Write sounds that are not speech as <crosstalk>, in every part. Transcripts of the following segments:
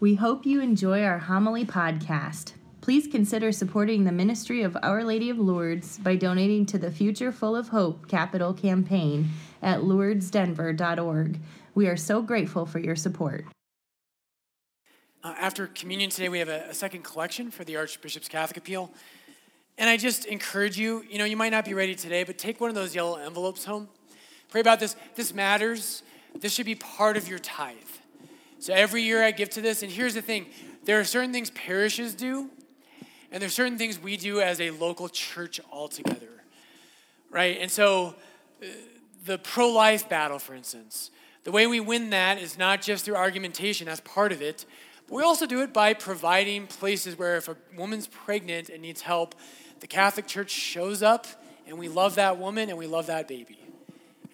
We hope you enjoy our homily podcast. Please consider supporting the ministry of Our Lady of Lourdes by donating to the Future Full of Hope capital campaign at lourdesdenver.org. We are so grateful for your support. Uh, after communion today, we have a, a second collection for the Archbishop's Catholic Appeal. And I just encourage you, you know, you might not be ready today, but take one of those yellow envelopes home. Pray about this. This matters. This should be part of your tithe. So every year I give to this. And here's the thing there are certain things parishes do, and there's certain things we do as a local church altogether. Right? And so uh, the pro life battle, for instance, the way we win that is not just through argumentation, that's part of it. But we also do it by providing places where if a woman's pregnant and needs help, the Catholic Church shows up and we love that woman and we love that baby.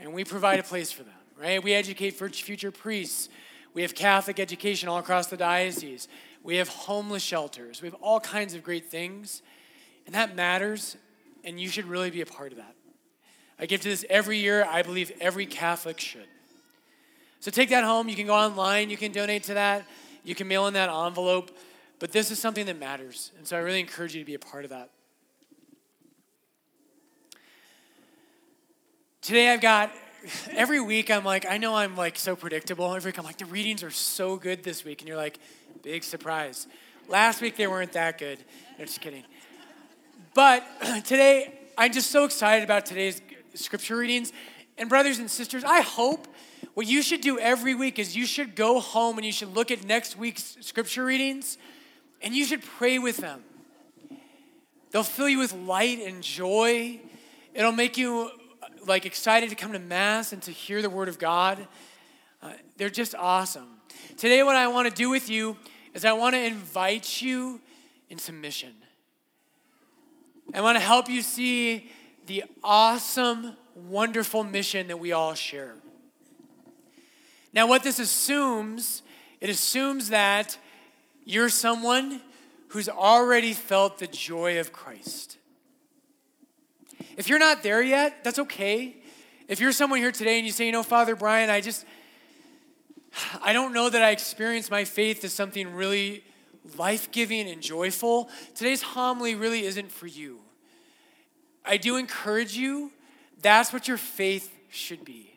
And we provide a place for them, right? We educate future priests. We have Catholic education all across the diocese. We have homeless shelters. We have all kinds of great things. And that matters, and you should really be a part of that. I give to this every year. I believe every Catholic should. So take that home. You can go online, you can donate to that, you can mail in that envelope. But this is something that matters. And so I really encourage you to be a part of that. Today I've got every week I'm like, I know I'm like so predictable. Every week I'm like, the readings are so good this week. And you're like, big surprise. Last week they weren't that good. No, just kidding. But <clears throat> today, I'm just so excited about today's scripture readings. And brothers and sisters, I hope what you should do every week is you should go home and you should look at next week's scripture readings and you should pray with them. They'll fill you with light and joy. It'll make you like excited to come to mass and to hear the word of God. Uh, they're just awesome. Today, what I want to do with you is I want to invite you into mission. I want to help you see the awesome, wonderful mission that we all share. Now, what this assumes, it assumes that you're someone who's already felt the joy of Christ. If you're not there yet, that's okay. If you're someone here today and you say, you know, Father Brian, I just, I don't know that I experience my faith as something really life giving and joyful, today's homily really isn't for you. I do encourage you, that's what your faith should be.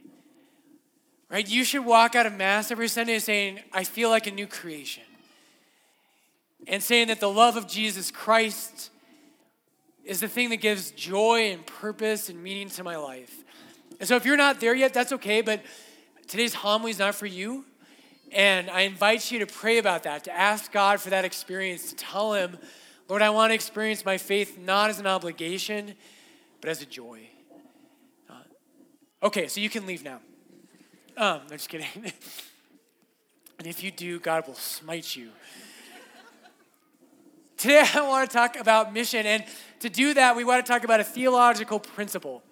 Right? You should walk out of Mass every Sunday saying, I feel like a new creation. And saying that the love of Jesus Christ is the thing that gives joy and purpose and meaning to my life. And so if you're not there yet, that's okay, but today's homily is not for you. And I invite you to pray about that, to ask God for that experience, to tell Him, Lord, I want to experience my faith not as an obligation, but as a joy. Uh, okay, so you can leave now. Um, I'm just kidding. <laughs> and if you do, God will smite you. Today, I want to talk about mission. And to do that, we want to talk about a theological principle.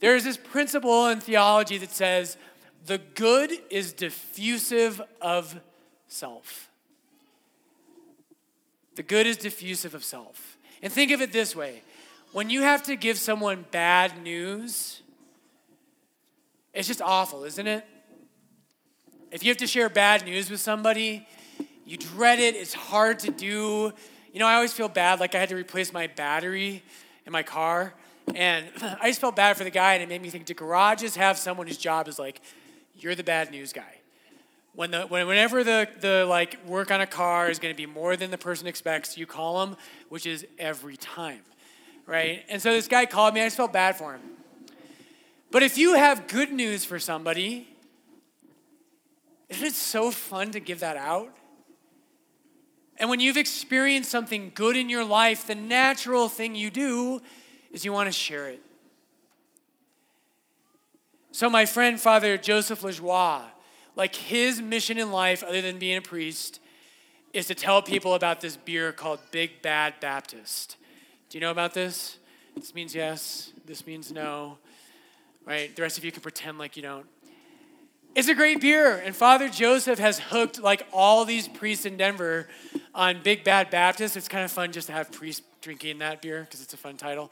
There is this principle in theology that says the good is diffusive of self. The good is diffusive of self. And think of it this way when you have to give someone bad news, it's just awful, isn't it? If you have to share bad news with somebody, you dread it, it's hard to do. You know, I always feel bad, like I had to replace my battery in my car. And <laughs> I just felt bad for the guy, and it made me think do garages have someone whose job is like, you're the bad news guy? When the, when, whenever the, the like work on a car is going to be more than the person expects, you call them, which is every time, right? And so this guy called me. I just felt bad for him. But if you have good news for somebody, isn't it so fun to give that out? And when you've experienced something good in your life, the natural thing you do is you want to share it. So, my friend, Father Joseph Lajoie, like his mission in life, other than being a priest, is to tell people about this beer called Big Bad Baptist. Do you know about this? This means yes, this means no, right? The rest of you can pretend like you don't. It's a great beer. And Father Joseph has hooked like all these priests in Denver on Big Bad Baptist. It's kind of fun just to have priests drinking that beer because it's a fun title.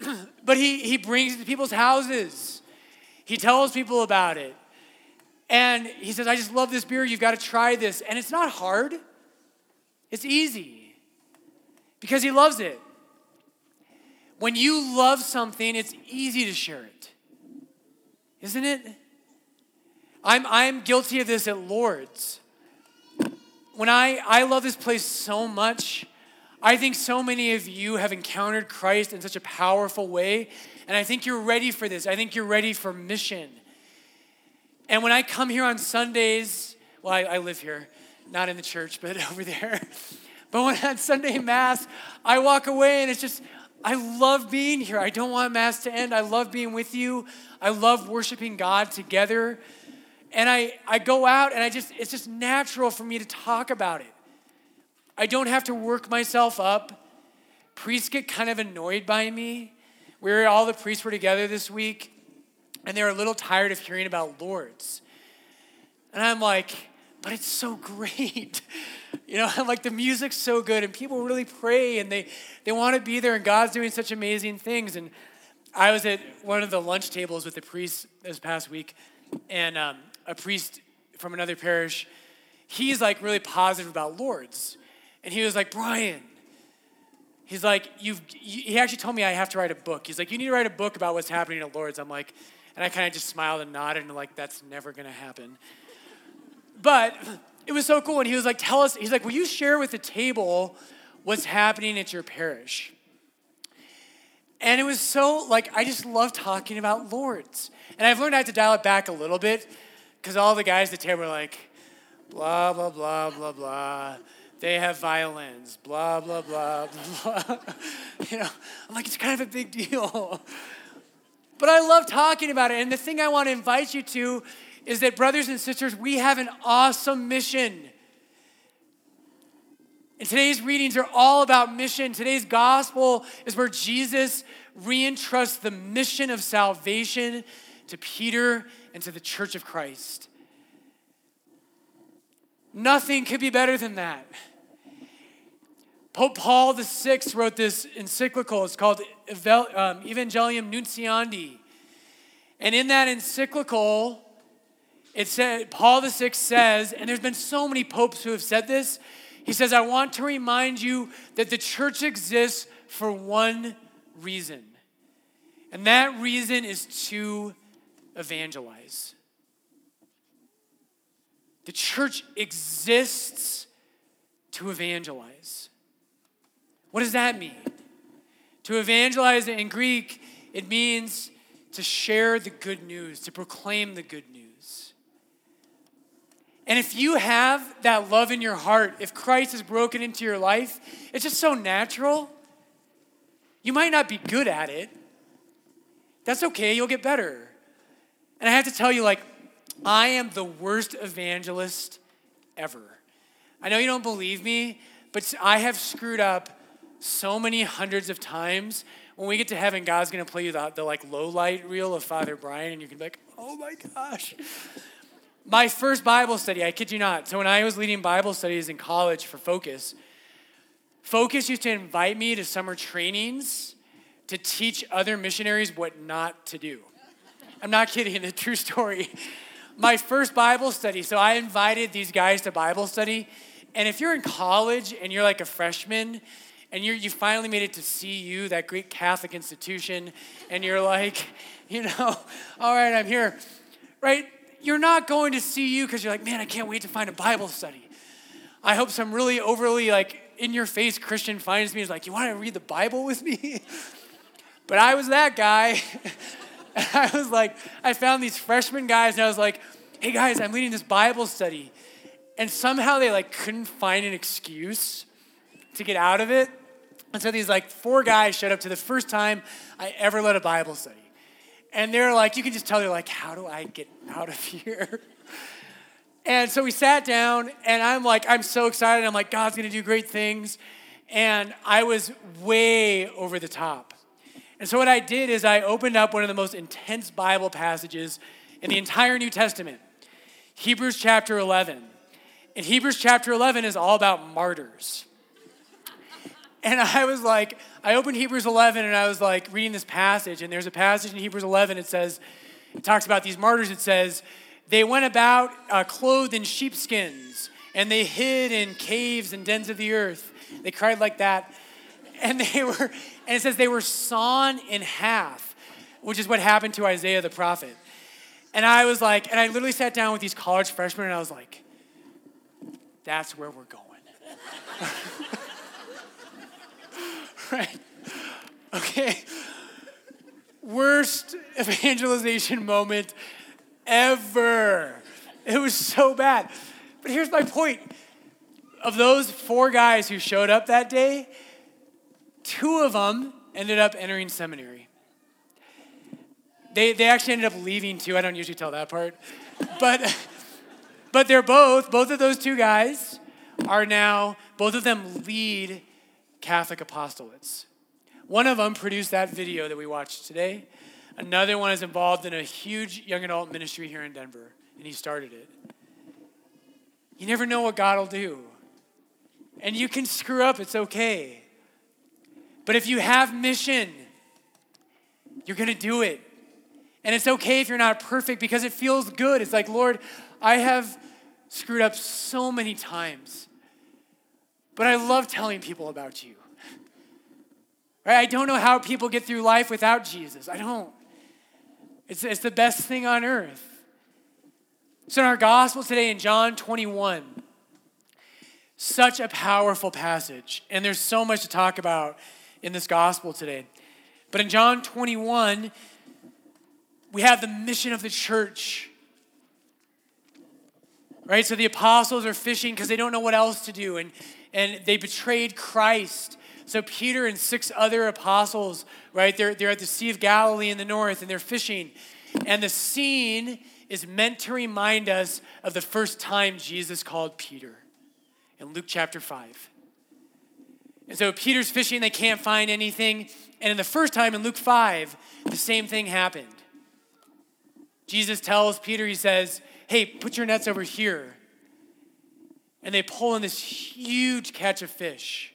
<clears throat> but he, he brings it to people's houses. He tells people about it. And he says, I just love this beer. You've got to try this. And it's not hard, it's easy because he loves it. When you love something, it's easy to share it, isn't it? I'm, I'm guilty of this at Lourdes. When I, I love this place so much, I think so many of you have encountered Christ in such a powerful way, and I think you're ready for this. I think you're ready for mission. And when I come here on Sundays, well, I, I live here, not in the church, but <laughs> over there. But when on Sunday Mass, I walk away and it's just, I love being here. I don't want Mass to end. I love being with you. I love worshiping God together. And I, I go out and I just, it's just natural for me to talk about it. I don't have to work myself up. Priests get kind of annoyed by me. We were, all the priests were together this week, and they were a little tired of hearing about Lourdes. And I'm like, but it's so great. <laughs> You know, I'm like, the music's so good, and people really pray, and they, they want to be there, and God's doing such amazing things. And I was at one of the lunch tables with the priests this past week, and um, a priest from another parish, he's like really positive about Lourdes. And he was like, Brian, he's like, you've, he actually told me I have to write a book. He's like, you need to write a book about what's happening at Lourdes. I'm like, and I kind of just smiled and nodded and like, that's never gonna happen. But it was so cool. And he was like, tell us, he's like, will you share with the table what's happening at your parish? And it was so, like, I just love talking about Lourdes. And I've learned I have to dial it back a little bit because all the guys at the table were like, blah, blah, blah, blah, blah. They have violins, blah, blah, blah, blah, <laughs> blah. You know, I'm like, it's kind of a big deal. But I love talking about it. And the thing I want to invite you to is that, brothers and sisters, we have an awesome mission. And today's readings are all about mission. Today's gospel is where Jesus reentrusts the mission of salvation to Peter and to the church of Christ. Nothing could be better than that. Pope Paul VI wrote this encyclical. It's called um, Evangelii Nuntiandi. And in that encyclical, it said, Paul VI says, and there's been so many popes who have said this, he says, I want to remind you that the church exists for one reason. And that reason is to evangelize. The church exists to evangelize. What does that mean? To evangelize in Greek, it means to share the good news, to proclaim the good news. And if you have that love in your heart, if Christ is broken into your life, it's just so natural. You might not be good at it. That's okay, you'll get better. And I have to tell you, like, I am the worst evangelist ever. I know you don't believe me, but I have screwed up so many hundreds of times. When we get to heaven, God's gonna play you the, the like low light reel of Father Brian, and you can be like, oh my gosh. My first Bible study, I kid you not. So when I was leading Bible studies in college for Focus, Focus used to invite me to summer trainings to teach other missionaries what not to do. I'm not kidding, <laughs> a true story my first Bible study. So I invited these guys to Bible study. And if you're in college and you're like a freshman and you you finally made it to CU, that great Catholic institution, and you're like, <laughs> you know, all right, I'm here, right? You're not going to CU because you're like, man, I can't wait to find a Bible study. I hope some really overly like in your face Christian finds me and is like, you want to read the Bible with me? <laughs> but I was that guy. And <laughs> I was like, I found these freshman guys, and I was like, hey guys, I'm leading this Bible study. And somehow they like couldn't find an excuse to get out of it. And so these like four guys showed up to the first time I ever led a Bible study. And they're like, you can just tell they're like, how do I get out of <laughs> here? And so we sat down, and I'm like, I'm so excited. I'm like, God's gonna do great things. And I was way over the top. And so what I did is I opened up one of the most intense Bible passages in the entire New Testament, Hebrews chapter 11. And Hebrews chapter 11 is all about martyrs. And I was like, I opened Hebrews 11 and I was like reading this passage, and there's a passage in Hebrews 11, it says, it talks about these martyrs. It says, they went about uh, clothed in sheepskins, and they hid in caves and dens of the earth. They cried like that. And they were, and it says they were sawn in half, which is what happened to Isaiah the prophet. And I was like, and I literally sat down with these college freshmen and I was like, that's where we're going. <laughs> right? Okay. Worst evangelization moment ever. It was so bad. But here's my point of those four guys who showed up that day, two of them ended up entering seminary. They, they actually ended up leaving too. I don't usually tell that part. But, <laughs> but they're both, both of those two guys are now, both of them lead Catholic apostolates. One of them produced that video that we watched today. Another one is involved in a huge young adult ministry here in Denver, and he started it. You never know what God will do. And you can screw up, it's okay. But if you have mission, you're going to do it. And it's okay if you're not perfect because it feels good. It's like, Lord, I have screwed up so many times. But I love telling people about you. Right? I don't know how people get through life without Jesus. I don't. It's, it's the best thing on earth. So, in our gospel today in John 21, such a powerful passage. And there's so much to talk about in this gospel today. But in John 21, we have the mission of the church. Right? So the apostles are fishing because they don't know what else to do. And, and they betrayed Christ. So Peter and six other apostles, right, they're, they're at the Sea of Galilee in the north and they're fishing. And the scene is meant to remind us of the first time Jesus called Peter in Luke chapter 5. And so Peter's fishing, they can't find anything. And in the first time in Luke 5, the same thing happened. Jesus tells Peter, he says, Hey, put your nets over here. And they pull in this huge catch of fish.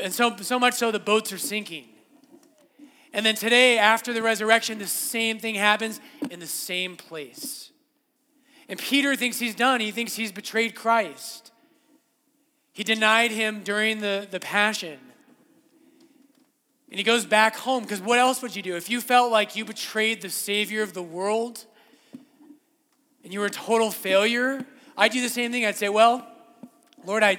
and so, so much so the boats are sinking. And then today, after the resurrection, the same thing happens in the same place. And Peter thinks he's done. He thinks he's betrayed Christ. He denied him during the, the passion. And he goes back home because what else would you do? If you felt like you betrayed the Savior of the world and you were a total failure, I'd do the same thing. I'd say, Well, Lord, I,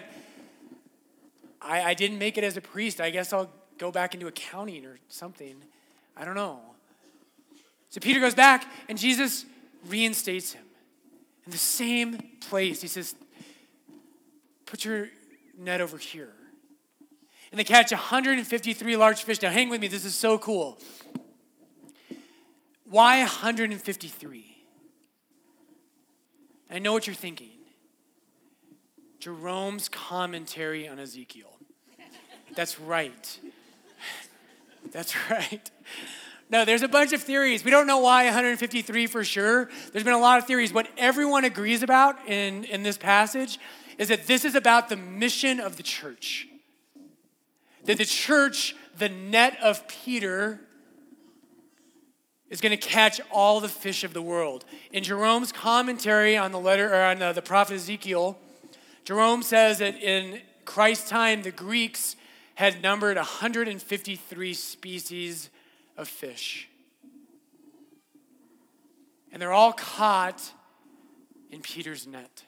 I, I didn't make it as a priest. I guess I'll go back into accounting or something. I don't know. So Peter goes back, and Jesus reinstates him in the same place. He says, Put your net over here. And they catch 153 large fish. Now, hang with me, this is so cool. Why 153? I know what you're thinking. Jerome's commentary on Ezekiel. That's right. <laughs> That's right. No, there's a bunch of theories. We don't know why 153 for sure. There's been a lot of theories. What everyone agrees about in, in this passage is that this is about the mission of the church. That the church, the net of Peter, is going to catch all the fish of the world. In Jerome's commentary on the letter or on the, the prophet Ezekiel, Jerome says that in Christ's time, the Greeks had numbered 153 species of fish. And they're all caught in Peter's net.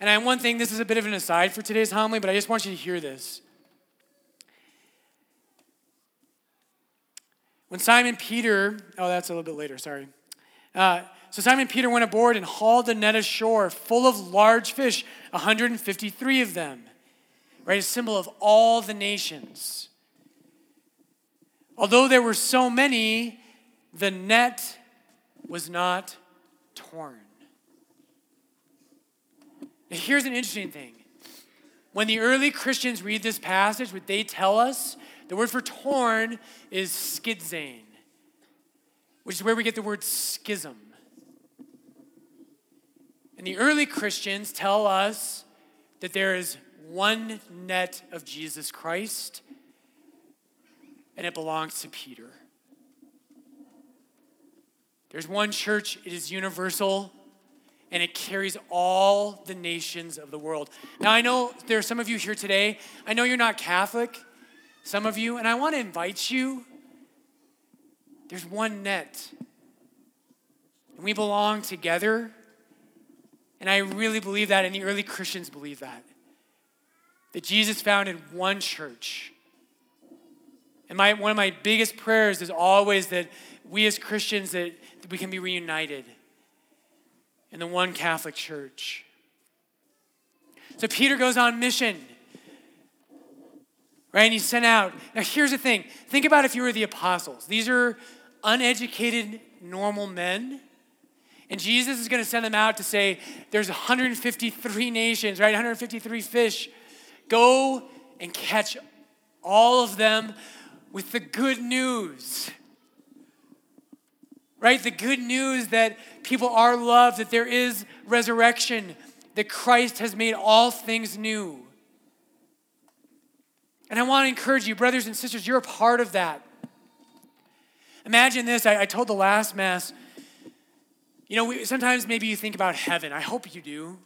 And I have one thing, this is a bit of an aside for today's homily, but I just want you to hear this. When Simon Peter, oh, that's a little bit later, sorry. Uh, so Simon Peter went aboard and hauled the net ashore full of large fish, 153 of them right? A symbol of all the nations. Although there were so many, the net was not torn. Here's an interesting thing. When the early Christians read this passage, what they tell us, the word for torn is skizane, which is where we get the word schism. And the early Christians tell us that there is one net of Jesus Christ, and it belongs to Peter. There's one church, it is universal, and it carries all the nations of the world. Now, I know there are some of you here today. I know you're not Catholic, some of you, and I want to invite you. There's one net, and we belong together. And I really believe that, and the early Christians believe that. That Jesus founded one church. And my, one of my biggest prayers is always that we as Christians, that, that we can be reunited in the one Catholic Church. So Peter goes on mission. Right? And he's sent out. Now, here's the thing think about if you were the apostles. These are uneducated, normal men. And Jesus is going to send them out to say, there's 153 nations, right? 153 fish. Go and catch all of them with the good news. Right? The good news that people are loved, that there is resurrection, that Christ has made all things new. And I want to encourage you, brothers and sisters, you're a part of that. Imagine this. I, I told the last Mass, you know, we, sometimes maybe you think about heaven. I hope you do.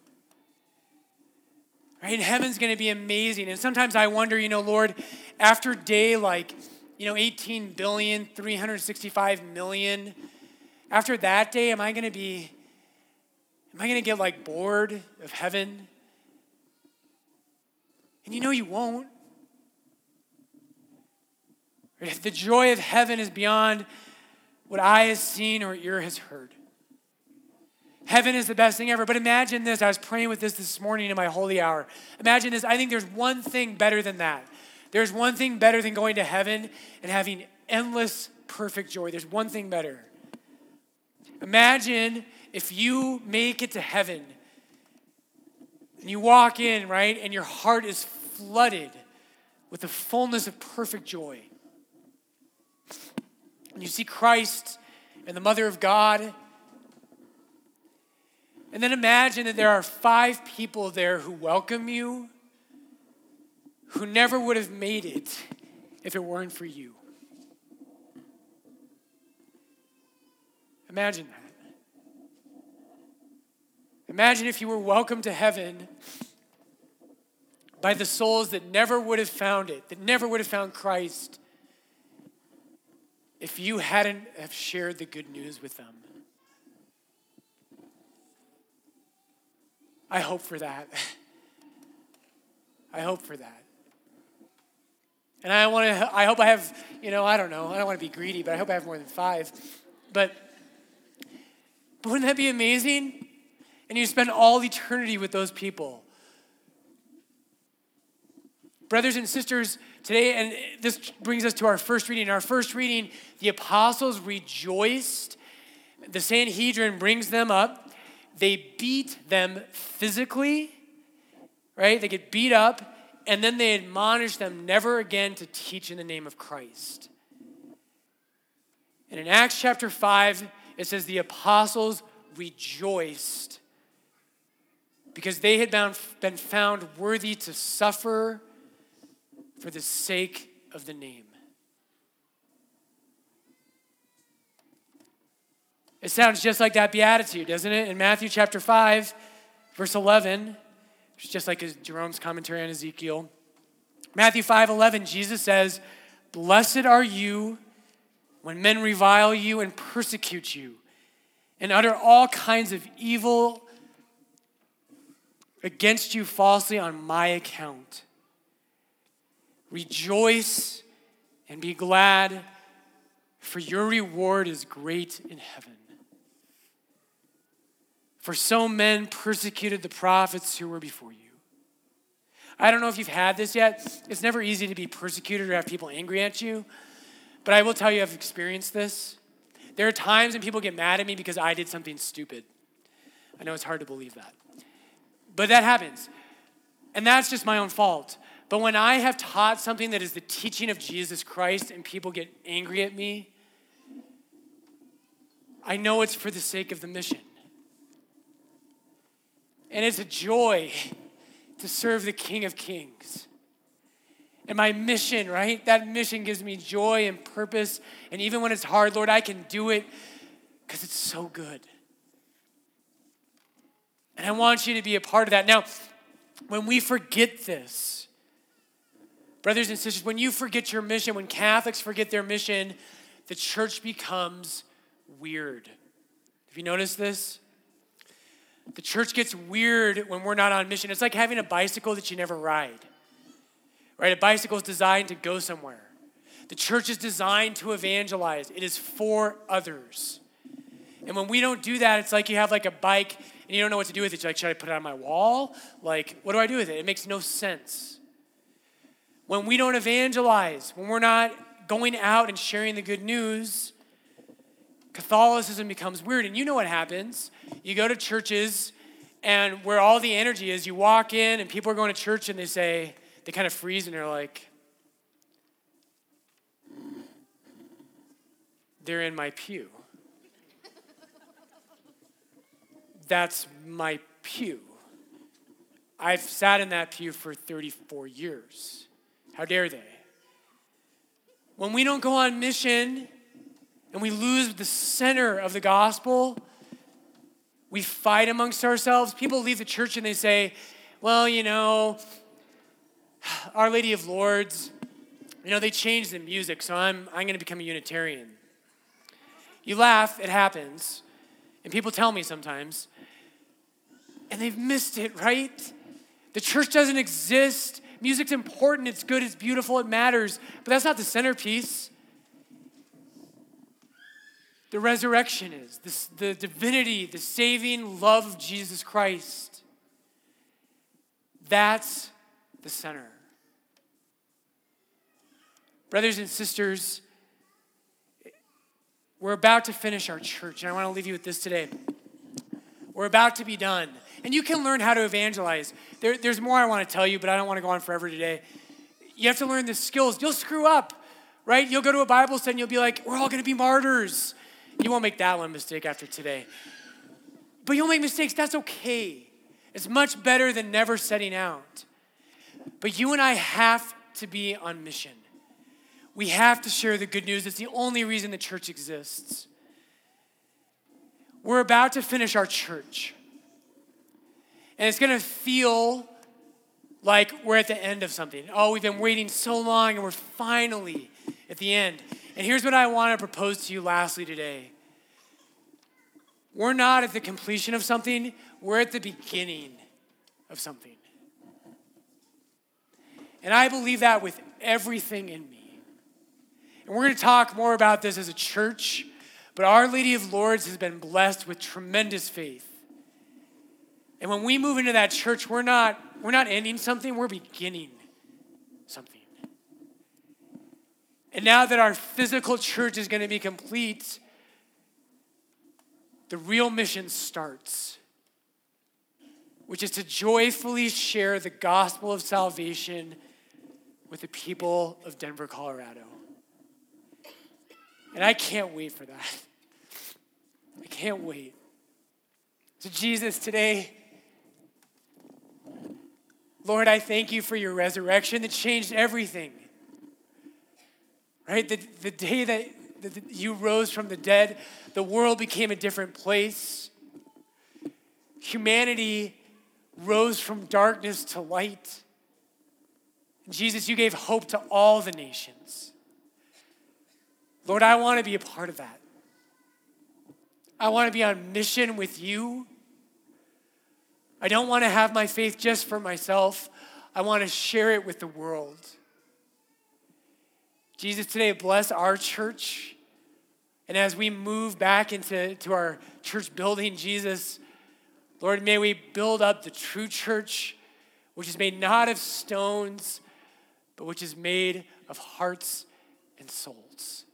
Right? And heaven's going to be amazing. And sometimes I wonder, you know, Lord, after day like, you know, 18 billion, 365 million, after that day, am I going to be, am I going to get like bored of heaven? And you know you won't. The joy of heaven is beyond what eye has seen or ear has heard. Heaven is the best thing ever. But imagine this. I was praying with this this morning in my holy hour. Imagine this. I think there's one thing better than that. There's one thing better than going to heaven and having endless, perfect joy. There's one thing better. Imagine if you make it to heaven and you walk in, right, and your heart is flooded with the fullness of perfect joy. And you see Christ and the Mother of God and then imagine that there are five people there who welcome you who never would have made it if it weren't for you. Imagine that. Imagine if you were welcomed to heaven by the souls that never would have found it, that never would have found Christ if you hadn't have shared the good news with them. I hope for that. <laughs> I hope for that. And I want to, I hope I have, you know, I don't know, I don't want to be greedy, but I hope I have more than five. But, but wouldn't that be amazing? And you spend all eternity with those people. Brothers and sisters, today, and this brings us to our first reading. In our first reading, the apostles rejoiced. The Sanhedrin brings them up they beat them physically, right? They get beat up, and then they admonish them never again to teach in the name of Christ. And in Acts chapter 5, it says the apostles rejoiced because they had been found worthy to suffer for the sake of the name. It sounds just like that beatitude, doesn't it? In Matthew chapter 5, verse 11, it's just like Jerome's commentary on Ezekiel. Matthew 5 11, Jesus says, Blessed are you when men revile you and persecute you and utter all kinds of evil against you falsely on my account. Rejoice and be glad, for your reward is great in heaven. For so men persecuted the prophets who were before you. I don't know if you've had this yet. It's never easy to be persecuted or have people angry at you. But I will tell you, I've experienced this. There are times when people get mad at me because I did something stupid. I know it's hard to believe that. But that happens. And that's just my own fault. But when I have taught something that is the teaching of Jesus Christ and people get angry at me, I know it's for the sake of the mission. And it's a joy to serve the King of Kings. And my mission, right? That mission gives me joy and purpose. And even when it's hard, Lord, I can do it because it's so good. And I want you to be a part of that. Now, when we forget this, brothers and sisters, when you forget your mission, when Catholics forget their mission, the church becomes weird. Have you noticed this? The church gets weird when we're not on mission. It's like having a bicycle that you never ride. Right? A bicycle is designed to go somewhere. The church is designed to evangelize. It is for others. And when we don't do that, it's like you have like a bike and you don't know what to do with it. You're like, should I put it on my wall? Like, what do I do with it? It makes no sense. When we don't evangelize, when we're not going out and sharing the good news, Catholicism becomes weird. And you know what happens. You go to churches, and where all the energy is, you walk in, and people are going to church, and they say, they kind of freeze, and they're like, they're in my pew. That's my pew. I've sat in that pew for 34 years. How dare they? When we don't go on mission, and we lose the center of the gospel, we fight amongst ourselves. People leave the church and they say, well, you know, Our Lady of Lourdes, you know, they changed the music, so I'm, I'm going to become a Unitarian. You laugh, it happens. And people tell me sometimes, and they've missed it, right? The church doesn't exist. Music's important, it's good, it's beautiful, it matters, but that's not the centerpiece the resurrection is, the divinity, the saving love of Jesus Christ. That's the center. Brothers and sisters, we're about to finish our church, and I want to leave you with this today. We're about to be done. And you can learn how to evangelize. There, there's more I want to tell you, but I don't want to go on forever today. You have to learn the skills. You'll screw up, right? You'll go to a Bible study and you'll be like, we're all going to be martyrs. You won't make that one mistake after today. But you'll make mistakes, that's okay. It's much better than never setting out. But you and I have to be on mission. We have to share the good news. It's the only reason the church exists. We're about to finish our church. And it's going to feel like we're at the end of something. Oh, we've been waiting so long and we're finally at the end. And here's what I want to propose to you lastly today we're not at the completion of something, we're at the beginning of something. And I believe that with everything in me. And we're going to talk more about this as a church, but Our Lady of Lourdes has been blessed with tremendous faith. And when we move into that church, we're not, we're not ending something, we're beginning something. And now that our physical church is going to be complete, the real mission starts, which is to joyfully share the gospel of salvation with the people of Denver, Colorado. And I can't wait for that. I can't wait. So, Jesus, today, Lord, I thank you for your resurrection that changed everything. Right? The, the day that, that you rose from the dead, the world became a different place. Humanity rose from darkness to light. Jesus, you gave hope to all the nations. Lord, I want to be a part of that. I want to be on mission with you. I don't want to have my faith just for myself. I want to share it with the world. Jesus, today bless our church. And as we move back into to our church building, Jesus, Lord, may we build up the true church, which is made not of stones, but which is made of hearts and souls.